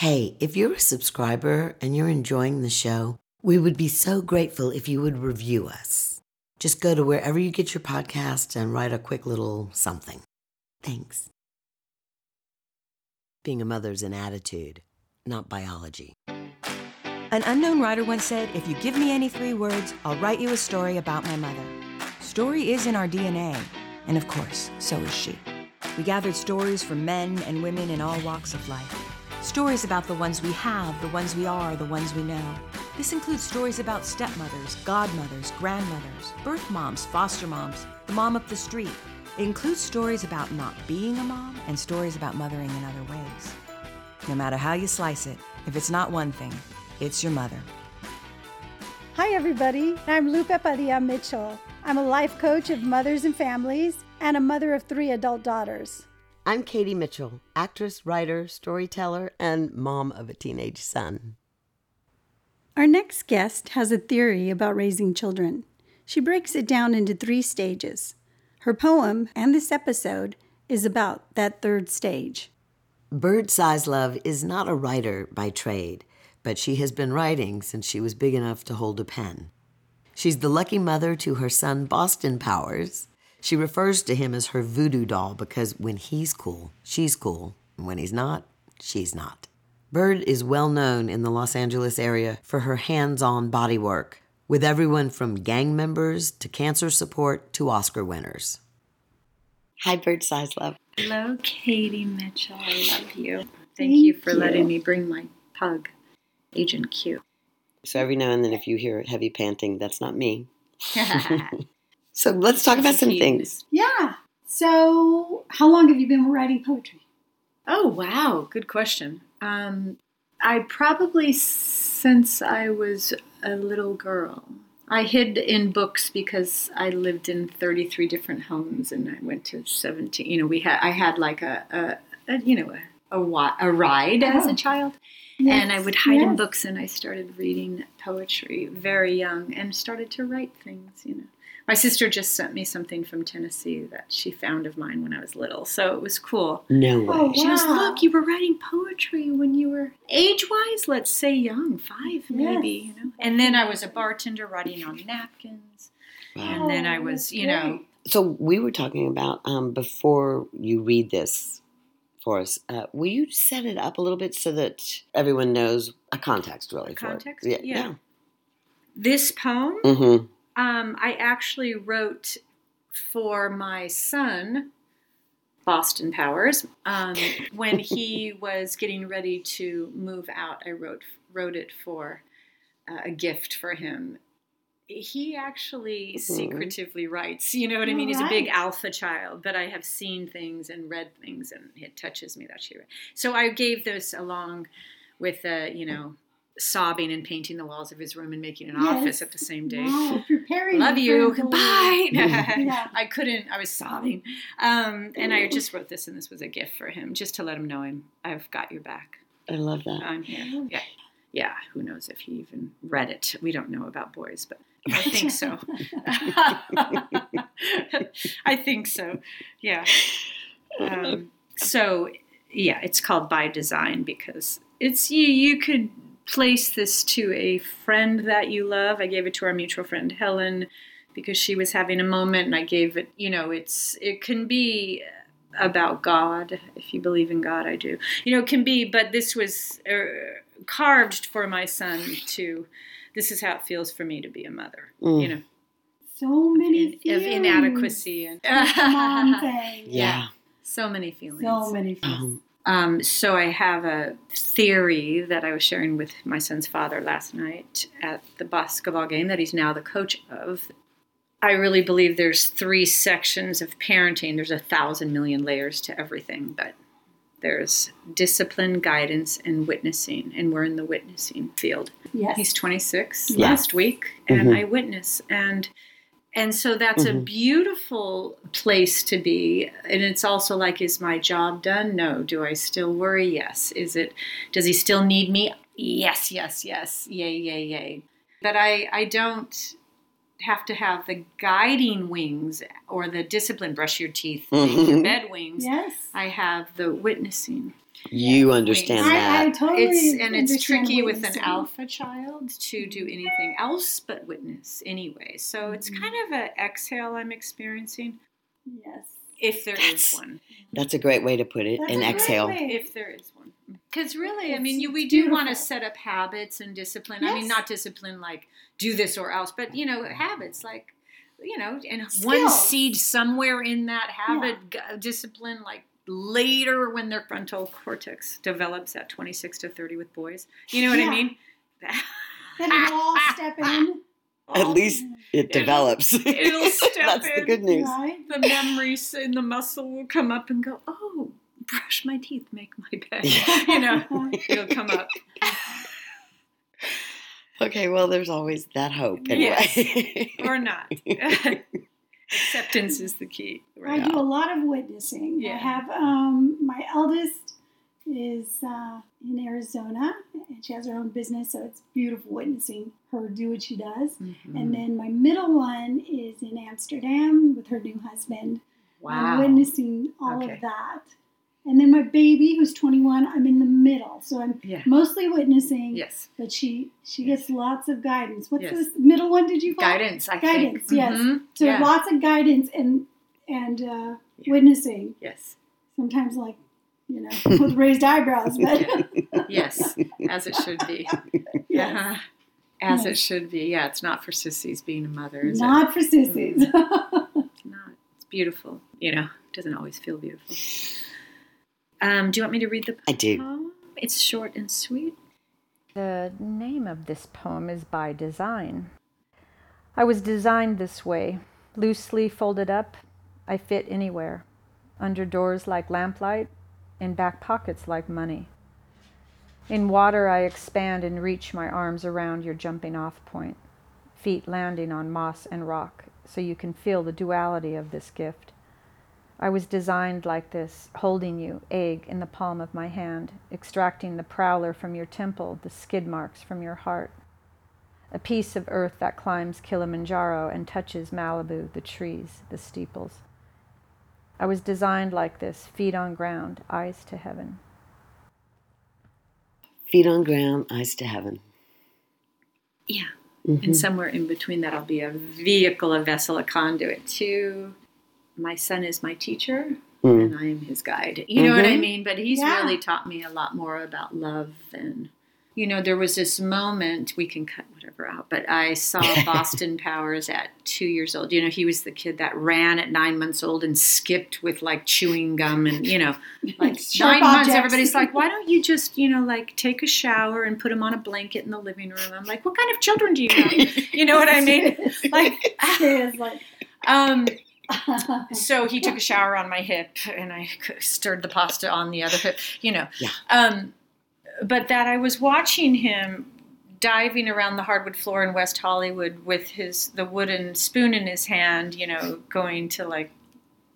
Hey, if you're a subscriber and you're enjoying the show, we would be so grateful if you would review us. Just go to wherever you get your podcast and write a quick little something. Thanks. Being a mother's an attitude, not biology. An unknown writer once said, If you give me any three words, I'll write you a story about my mother. Story is in our DNA, and of course, so is she. We gathered stories from men and women in all walks of life. Stories about the ones we have, the ones we are, the ones we know. This includes stories about stepmothers, godmothers, grandmothers, birth moms, foster moms, the mom up the street. It includes stories about not being a mom and stories about mothering in other ways. No matter how you slice it, if it's not one thing, it's your mother. Hi, everybody. I'm Lupe Padilla Mitchell. I'm a life coach of mothers and families and a mother of three adult daughters. I'm Katie Mitchell, actress, writer, storyteller, and mom of a teenage son. Our next guest has a theory about raising children. She breaks it down into three stages. Her poem and this episode is about that third stage. Bird Size Love is not a writer by trade, but she has been writing since she was big enough to hold a pen. She's the lucky mother to her son Boston Powers. She refers to him as her voodoo doll because when he's cool, she's cool, and when he's not, she's not. Bird is well known in the Los Angeles area for her hands on body work, with everyone from gang members to cancer support to Oscar winners. Hi, Bird Size Love. Hello, Katie Mitchell. I love you. Thank, Thank you for you. letting me bring my pug, Agent Q. So every now and then, if you hear heavy panting, that's not me. So let's talk about some things. Yeah. So, how long have you been writing poetry? oh, wow. Good question. Um, I probably since I was a little girl. I hid in books because I lived in 33 different homes and I went to 17. You know, we had I had like a, a, a you know a, a, a ride as Oh. a child. and I would hide in books, and I started reading poetry very young, and started to write things. You know, my sister just sent me something from Tennessee that she found of mine when I was little, so it was cool. No way. Oh, She goes, Wow. "Look, you were writing poetry when you were age-wise, let's say young, five maybe." Yes. You know, and then I was a bartender writing on napkins, and then I Oh, was, you know, So we were talking about um, before you read this for us. Uh, will you set it up a little bit so that everyone knows a context, really? A for context? it? Yeah. this poem. Mm-hmm. Um, I actually wrote for my son, Boston Powers, um, when he was getting ready to move out. I wrote wrote it for uh, a gift for him. He actually Mhm. secretively writes. You know what I mean? He's a big alpha child, but I have seen things and read things, and it touches me that she. Read. So I gave this along with, uh, you know, sobbing and painting the walls of his room and making an Yes. office at the same day. Wow, preparing Love you. the- Goodbye. Yeah. I couldn't. I was sobbing, um, and I just wrote this, and this was a gift for him, just to let him know I'm. I've got your back. I love that. I'm here. Yeah, yeah. Who knows if he even read it? We don't know about boys, but I think so. I think so. Yeah. Um, so yeah, it's called by design because it's you. You could place this to a friend that you love. I gave it to our mutual friend Helen because she was having a moment, and I gave it. You know, it's it can be about God if you believe in God. I do. You know, it can be, but this was uh, carved for my son to. This is how it feels for me to be a mother. Mm. You know, So many in, of feelings. inadequacy and Mom thing. Yeah. so many feelings. So many feelings. Um, Um, so I have a theory that I was sharing with my son's father last night at the basketball game that he's now the coach of. I really believe there's three sections of parenting. There's a thousand million layers to everything, but there's discipline, guidance, and witnessing, and we're in the witnessing field. yes. He's 26 Yeah. last week, and Mhm. I witness and and so that's a Mhm. beautiful place to be. And it's also like, is my job done? No. Do I still worry? Yes. Is it? Does he still need me? Yes, yes, yes. Yay, yay, yay. But I I don't have to have the guiding wings or the discipline brush your teeth make your bed wings Yes. I have the witnessing. You understand I- that. I, I totally it's and it's tricky with an witnessing. alpha child to do anything else but witness anyway. So it's Mhm. kind of an exhale I'm experiencing, Yes. if there is That's- one. That's a great way to put it. That's An exhale. If there is one, because really, I mean, you, we it's do want to set up habits and discipline. I mean, not discipline like do this or else, but you know, habits like you know, and one seed somewhere in that habit g- discipline, like later when their frontal cortex develops at 26 to 30 with boys. You know what Yeah. I mean? Then it'll all step in, At least it It'll- develops. it'll step That's the good news. right? the memories in the muscle will come up and go, oh, brush my teeth, make my bed. Yeah. you know, it'll come up. Okay, well, there's always that hope. Anyway. or not. Acceptance is the key. I Right. do a lot of witnessing. I have um, my eldest is uh, in Arizona, and she has her own business, so it's beautiful witnessing her do what she does. Mm-hmm. And then my middle one is in Amsterdam with her new husband. I'm Wow. witnessing all Okay. of that. And then my baby, who's 21, I'm in the middle, so I'm Yeah. mostly witnessing. Yes. But she she gets lots of guidance. What's Yes. this middle one? Did you call it? Guidance, I Guidance, think. yes. Mhm. So yeah. lots of guidance and and uh, Yeah. witnessing. Yes. Sometimes like you know with raised eyebrows, but Yes. As it should be. yes, Uh-huh. As it should be. Yeah, it's not for sissies being a mother, is not for sissies. It's not. It's beautiful. You know, it doesn't always feel beautiful. Um, do you want me to read the poem? I do. It's short and sweet. The name of this poem is By Design. I was designed this way, loosely folded up. I fit anywhere, under doors like lamplight, in back pockets like money. In water, I expand and reach my arms around your jumping off point, feet landing on moss and rock, so you can feel the duality of this gift. I was designed like this, holding you, egg, in the palm of my hand, extracting the prowler from your temple, the skid marks from your heart. A piece of earth that climbs Kilimanjaro and touches Malibu, the trees, the steeples. I was designed like this, feet on ground, eyes to heaven. Feet on ground, eyes to heaven. Yeah. Mhm. And somewhere in between that, I'll be a vehicle, a vessel, a conduit to my son is my teacher Mm. and I am his guide. You know what I Mhm. mean? But he's Yeah. really taught me a lot more about love than, you know, there was this moment, we can cut whatever out, but I saw Boston Powers at two years old. You know, he was the kid that ran at nine months old and skipped with like chewing gum and, you know, like Sharp nine months, objects. everybody's like, why don't you just, you know, like take a shower and put him on a blanket in the living room? I'm like, what kind of children do you have? You know what I mean? Like, like. um, so he took a shower on my hip and I stirred the pasta on the other hip, you know. Yeah. Um, but that I was watching him diving around the hardwood floor in West Hollywood with his the wooden spoon in his hand, you know, going to like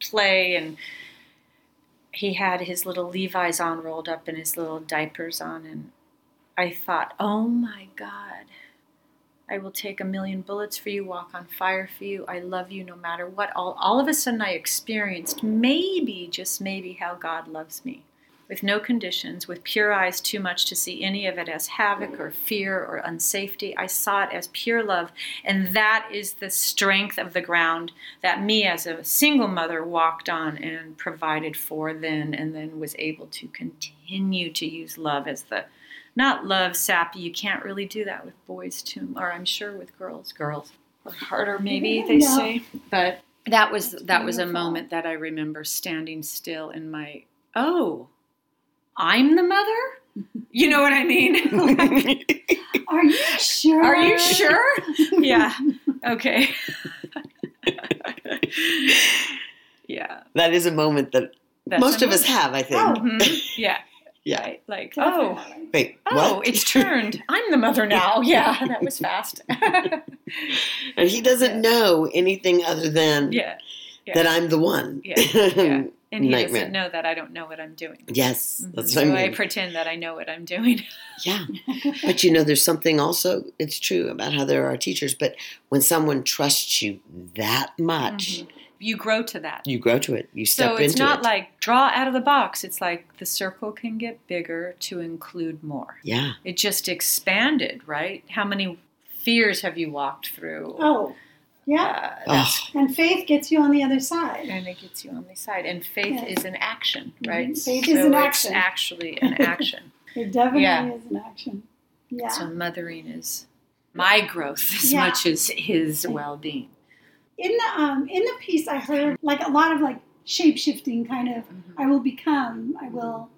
play and he had his little Levi's on rolled up and his little diapers on and I thought, "Oh my god. I will take a million bullets for you, walk on fire for you. I love you no matter what. All, all of a sudden, I experienced maybe, just maybe, how God loves me. With no conditions, with pure eyes too much to see any of it as havoc or fear or unsafety. I saw it as pure love. And that is the strength of the ground that me, as a single mother, walked on and provided for then, and then was able to continue to use love as the not love sappy. You can't really do that with boys too, or I'm sure with girls. Girls are harder, maybe they Yeah. say. But that was that was a moment that I remember standing still in my oh, I'm the mother. You know what I mean? Are you sure? Are you sure? yeah. Okay. yeah. that is a moment that That's most a of us have, I think. Oh. Mhm. Yeah. Yeah. Right. Like, oh, Definitely. Wait, oh, what? it's turned. I'm the mother now. Yeah, that was fast. and he doesn't Yeah. know anything other than yeah. yeah. that I'm the one. Yeah, yeah. And he Nightmare. doesn't know that I don't know what I'm doing. Yes, Mhm. that's so what I I mean. pretend that I know what I'm doing. yeah. But you know, there's something also, it's true about how there are teachers, but when someone trusts you that much, Mhm. You grow to that. You grow to it. You step so it's into not it. like draw out of the box. It's like the circle can get bigger to include more. yeah. It just expanded, right? How many fears have you walked through? Oh, yeah. Oh, And faith gets you on the other side. and it gets you on the side. And faith Yes. is an action, right? Mhm. Faith so is an it's action. actually an action. It definitely Yeah. is an action. Yeah. So mothering is my growth as Yeah. much as his well-being. In the um in the piece I heard like a lot of like shape shifting kind of I will become, I will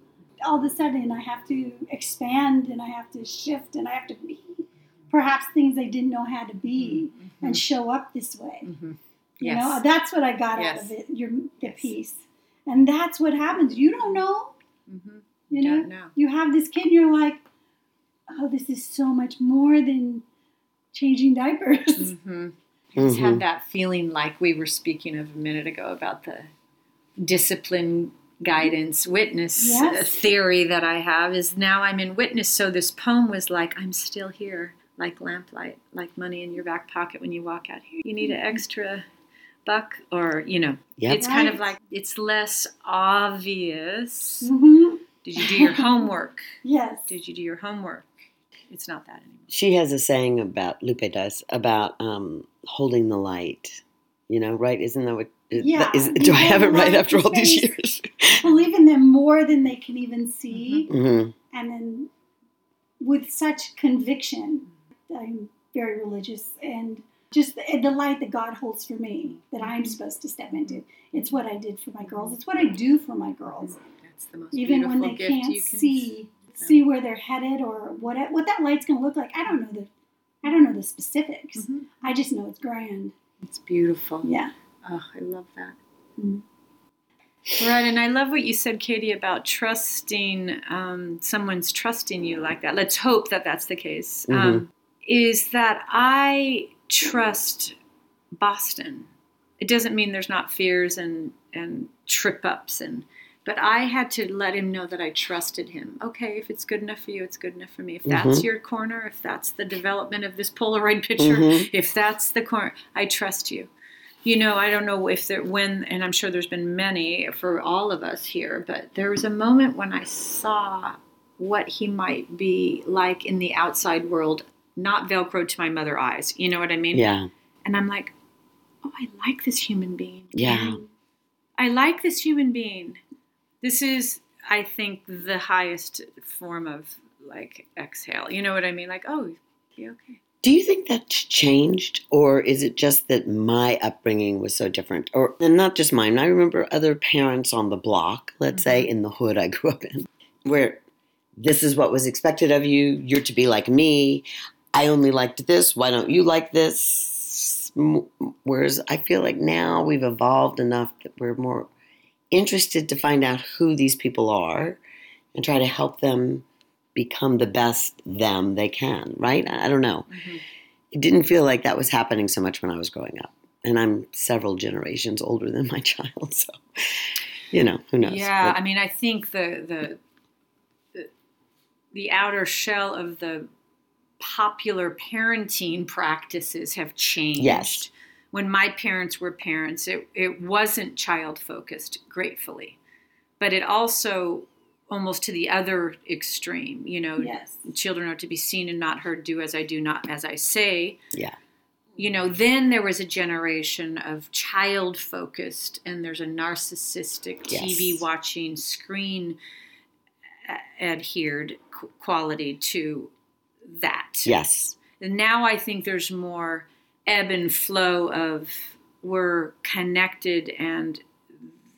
all of a sudden I have to expand and I have to shift and I have to be perhaps things I didn't know how to be and show up this way. Mhm. You Yes. know, that's what I got out of it, your the Yes. piece. And that's what happens. You don't know, Mhm. you know. Don't know. You have this kid and you're like, Oh, this is so much more than changing diapers. Mm-hmm. It's Mhm. had that feeling like we were speaking of a minute ago about the discipline guidance witness uh, Yes. theory that I have is now I'm in witness. So this poem was like, I'm still here, like lamplight, like money in your back pocket when you walk out here. You need an extra buck, or, you know, Yep. it's kind of like, it's less obvious. hmm Did you do your homework? Yes. Did you do your homework? It's not that anymore. She has a saying about Lupe does about um, holding the light. You know, right? Isn't that what? is- Yeah, Is, do I have it right after all these years? Believe in them more than they can even see. hmm and then with such conviction i'm very religious and just the, the light that god holds for me that i'm mm-hmm. supposed to step into it's what i did for my girls it's what i mm-hmm. do for my girls That's the most even when they gift can't you can see see where they're headed or what what that light's going to look like i don't know the i don't know the specifics Mhm. i just know it's grand It's beautiful. yeah Oh, I love that. Mm. Right, and I love what you said, Katie, about trusting um, someone's trusting you like that. Let's hope that that's the case. Um, is that I trust Boston. It doesn't mean there's not fears and and trip ups and. But I had to let him know that I trusted him. Okay, if it's good enough for you, it's good enough for me. If that's your corner, if that's the development of this Polaroid picture, Mhm. if that's the corner, I trust you. You know, I don't know if there when, and I'm sure there's been many for all of us here, but there was a moment when I saw what he might be like in the outside world, not velcroed to my mother eyes. You know what I mean? Yeah. And I'm like, oh, I like this human being. Yeah. I like this human being. This is, I think, the highest form of like exhale. You know what I mean? Like, oh, be okay. Do you think that's changed, or is it just that my upbringing was so different? Or and not just mine. I remember other parents on the block, let's say mm-hmm. in the hood I grew up in, where this is what was expected of you. You're to be like me. I only liked this. Why don't you like this? Whereas I feel like now we've evolved enough that we're more interested to find out who these people are and try to help them become the best them they can, right? I don't know. Mm-hmm. It didn't feel like that was happening so much when I was growing up. And I'm several generations older than my child, so you know, who knows. Yeah, But- I mean, I think the the the, the outer shell of the popular parenting practices have changed. Yes. When my parents were parents, it, it wasn't child focused, gratefully. But it also almost to the other extreme, you know, yes children are to be seen and not heard, do as I do, not as I say yeah. you know, then there was a generation of child focused, and there's a narcissistic TV watching, screen uh, adhered quality to that. Yes. And now I think there's more ebb and flow of we're connected and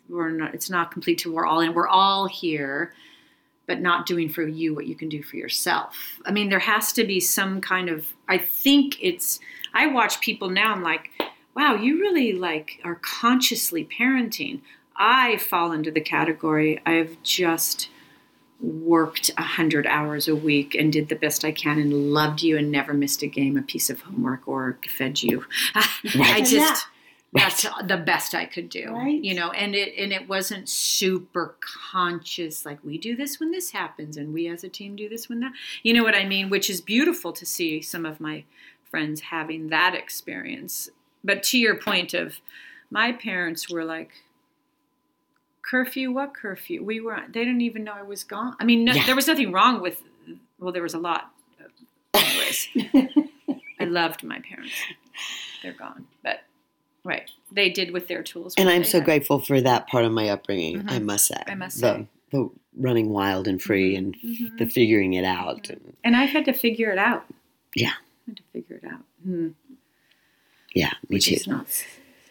we're not, it's not complete till we're all in. We're all here, but not doing for you what you can do for yourself. I mean, there has to be some kind of, I think it's, I watch people now, I'm like, wow, you really like are consciously parenting. I fall into the category, I've just worked a hundred hours a week and did the best I can and loved you and never missed a game, a piece of homework, or fed you. I just Yeah. that's the best I could do, Right. you know. And it and it wasn't super conscious like we do this when this happens and we as a team do this when that. You know what I mean? Which is beautiful to see some of my friends having that experience. But to your point of My parents were like, curfew, what curfew? We were, they didn't even know I was gone. I mean, no, Yeah. there was nothing wrong with, well, there was a lot. Anyways, I loved my parents. They're gone. But, right. They did with their tools. And I'm so had. grateful for that part of my upbringing, I Mhm. must say. I must the, say. The running wild and free and Mhm. the figuring it out. And, And I had to figure it out. Yeah. I had to figure it out. Hmm. yeah, me Which too. is not,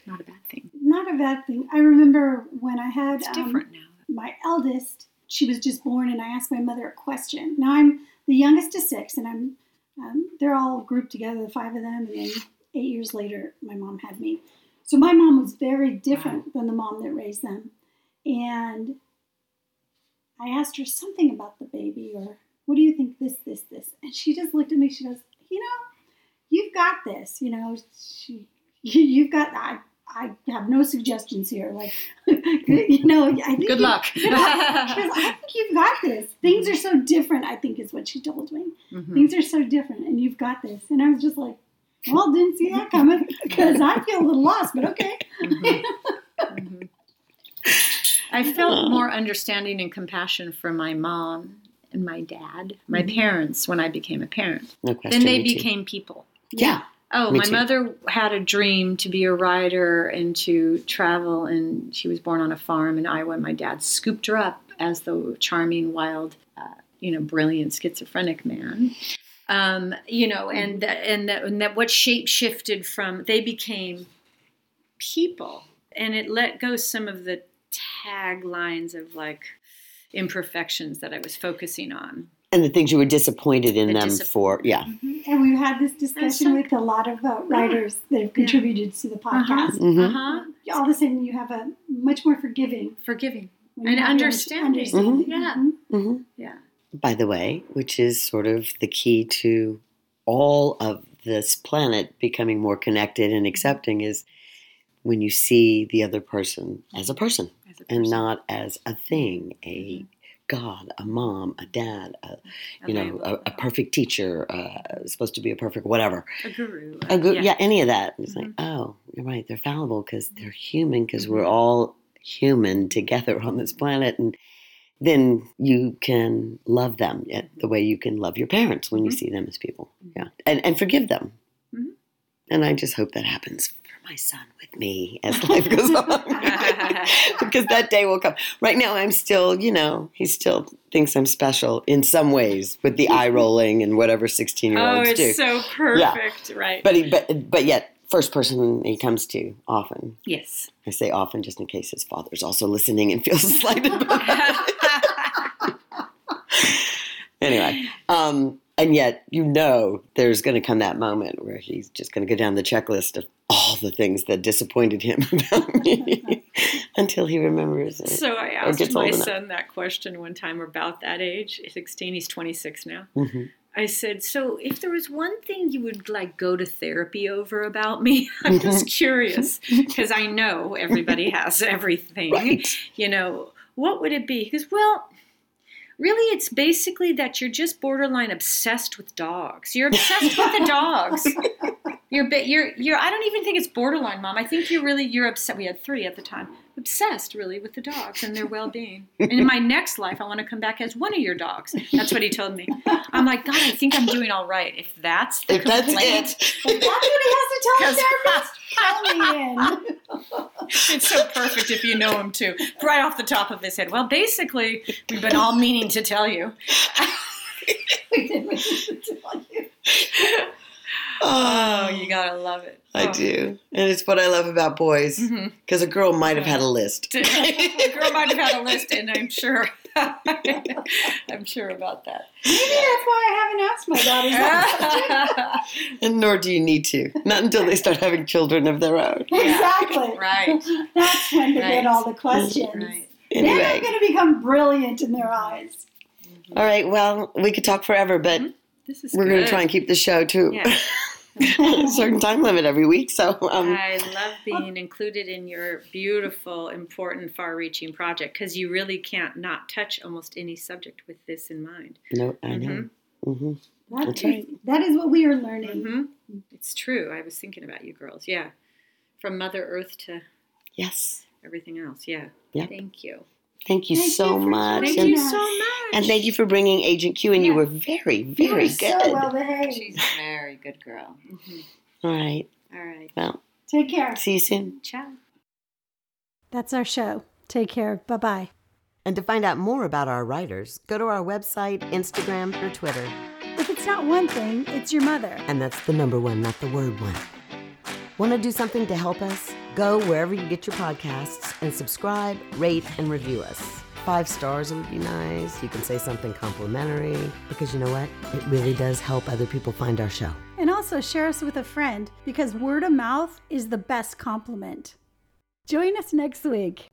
not a bad thing. Not a bad thing. I remember when I had It's um, now. my eldest, she was just born, and I asked my mother a question. Now I'm the youngest of six, and I'm um, they're all grouped together, the five of them, and then eight years later, my mom had me. So my mom was very different than the mom that raised them, and I asked her something about the baby, or what do you think this, this, this, and she just looked at me. She goes, you know, you've got this. You know, she, you've got. I, I have no suggestions here. Like, you know, I think Good you- luck. Good luck. She goes, I think you've got this. Things are so different, I think is what she told me. Mhm. Things are so different, and you've got this. And I was just like, well, didn't see that coming because I feel a little lost, but okay. Mhm. Mhm. I felt more understanding and compassion for my mom and my dad, my parents, when I became a parent. No question. Then they me too. became people. Yeah. Oh, Me my too. mother had a dream to be a writer and to travel, and she was born on a farm in Iowa. And my dad scooped her up as the charming, wild, uh, you know, brilliant schizophrenic man. Um, you know, and that, and that, and that what shape shifted from they became people, and it let go some of the taglines of like imperfections that I was focusing on. And the things you were disappointed in The them disap- for. Yeah. And we've had this discussion so- with a lot of uh, writers that have contributed to the podcast. Mhm. Uh huh. All of a sudden, you have a much more forgiving Forgiving. And you have your understanding. understanding. Yeah. Mhm. hmm Yeah. By the way, which is sort of the key to all of this planet becoming more connected and accepting is when you see the other person as a person As a and not as a thing, a God, a mom, a dad, a, you know, a, a perfect teacher, uh, supposed to be a perfect whatever. a guru. A yeah. yeah. any of that. It's like, oh, you're right. They're fallible because they're human because we're Mhm. all human together on this planet, and then you can love them the way you can love your parents when you Mhm. see them as people. Yeah, and and forgive them. And I just hope that happens my son with me as life goes on. because that day will come. Right now, I'm still, you know, he still thinks I'm special in some ways with the eye rolling and whatever 16 year olds. Oh, olds it's do. so perfect, right? But he, but but yet, first person he comes to often. yes. I say often just in case his father's also listening and feels slighted. Anyway, um, and yet you know there's going to come that moment where he's just going to go down the checklist of all the things that disappointed him about me until he remembers it. so I asked my son that question one time about that age, 16, he's 26 now. Mhm. I said, "So, if there was one thing you would like go to therapy over about me, I'm just curious because I know everybody has everything. Right. You know, what would it be?" He goes, "Well, really, it's basically that you're just borderline obsessed with dogs. You're obsessed with the dogs. You're, you're, you're. I don't even think it's borderline, mom. I think you're really, you're upset. We had three at the time. Obsessed, really, with the dogs and their well-being. And in my next life, I want to come back as one of your dogs. That's what he told me. I'm like, God, I think I'm doing all right. If that's the If that's it, that's what he has to tell the 'Cause- therapist, count me in. it's so perfect if you know him too, right off the top of his head. Well, basically, we've been all meaning to tell you. We didn't mean to tell you. Oh, you oh. gotta love it. I Oh. do, and it's what I love about boys mm-hmm. because a girl might have had a list. the girl might have had a list, and I'm sure, I'm sure about that. Maybe that's why I haven't asked my daughters that. And nor do you need to. Not until they start having children of their own. Exactly. right, That's when they Right. get all the questions. right. Then they're going to become brilliant in their eyes. Mm-hmm. all right. Well, we could talk forever, but mm-hmm. This is we're going to try and keep the show to Yeah. a certain time limit every week. So, um, I love being included in your beautiful, important, far-reaching project because you really can't not touch almost any subject with this in mind. no, I know. hmm That, That's right. that is what we are learning. hmm It's true. I was thinking about you girls. Yeah, from Mother Earth to Yes. everything else. Yeah. Yep. Thank you. Thank you Thank so you for much. Thank and, you so much. and thank you for bringing Agent Q, and you were very, very good. So well behaved. She's a very good girl. Mm-hmm. All right. All right. Well, Take care. see you soon. Ciao. That's our show. Take care. Bye bye. And to find out more about our writers, go to our website, Instagram, or Twitter. If it's not one thing, it's your mother. And that's the number one, not the word one. Want to do something to help us? Go wherever you get your podcasts and subscribe, rate, and review us. Five stars would be nice. You can say something complimentary because you know what? It really does help other people find our show. And also share us with a friend because word of mouth is the best compliment. Join us next week.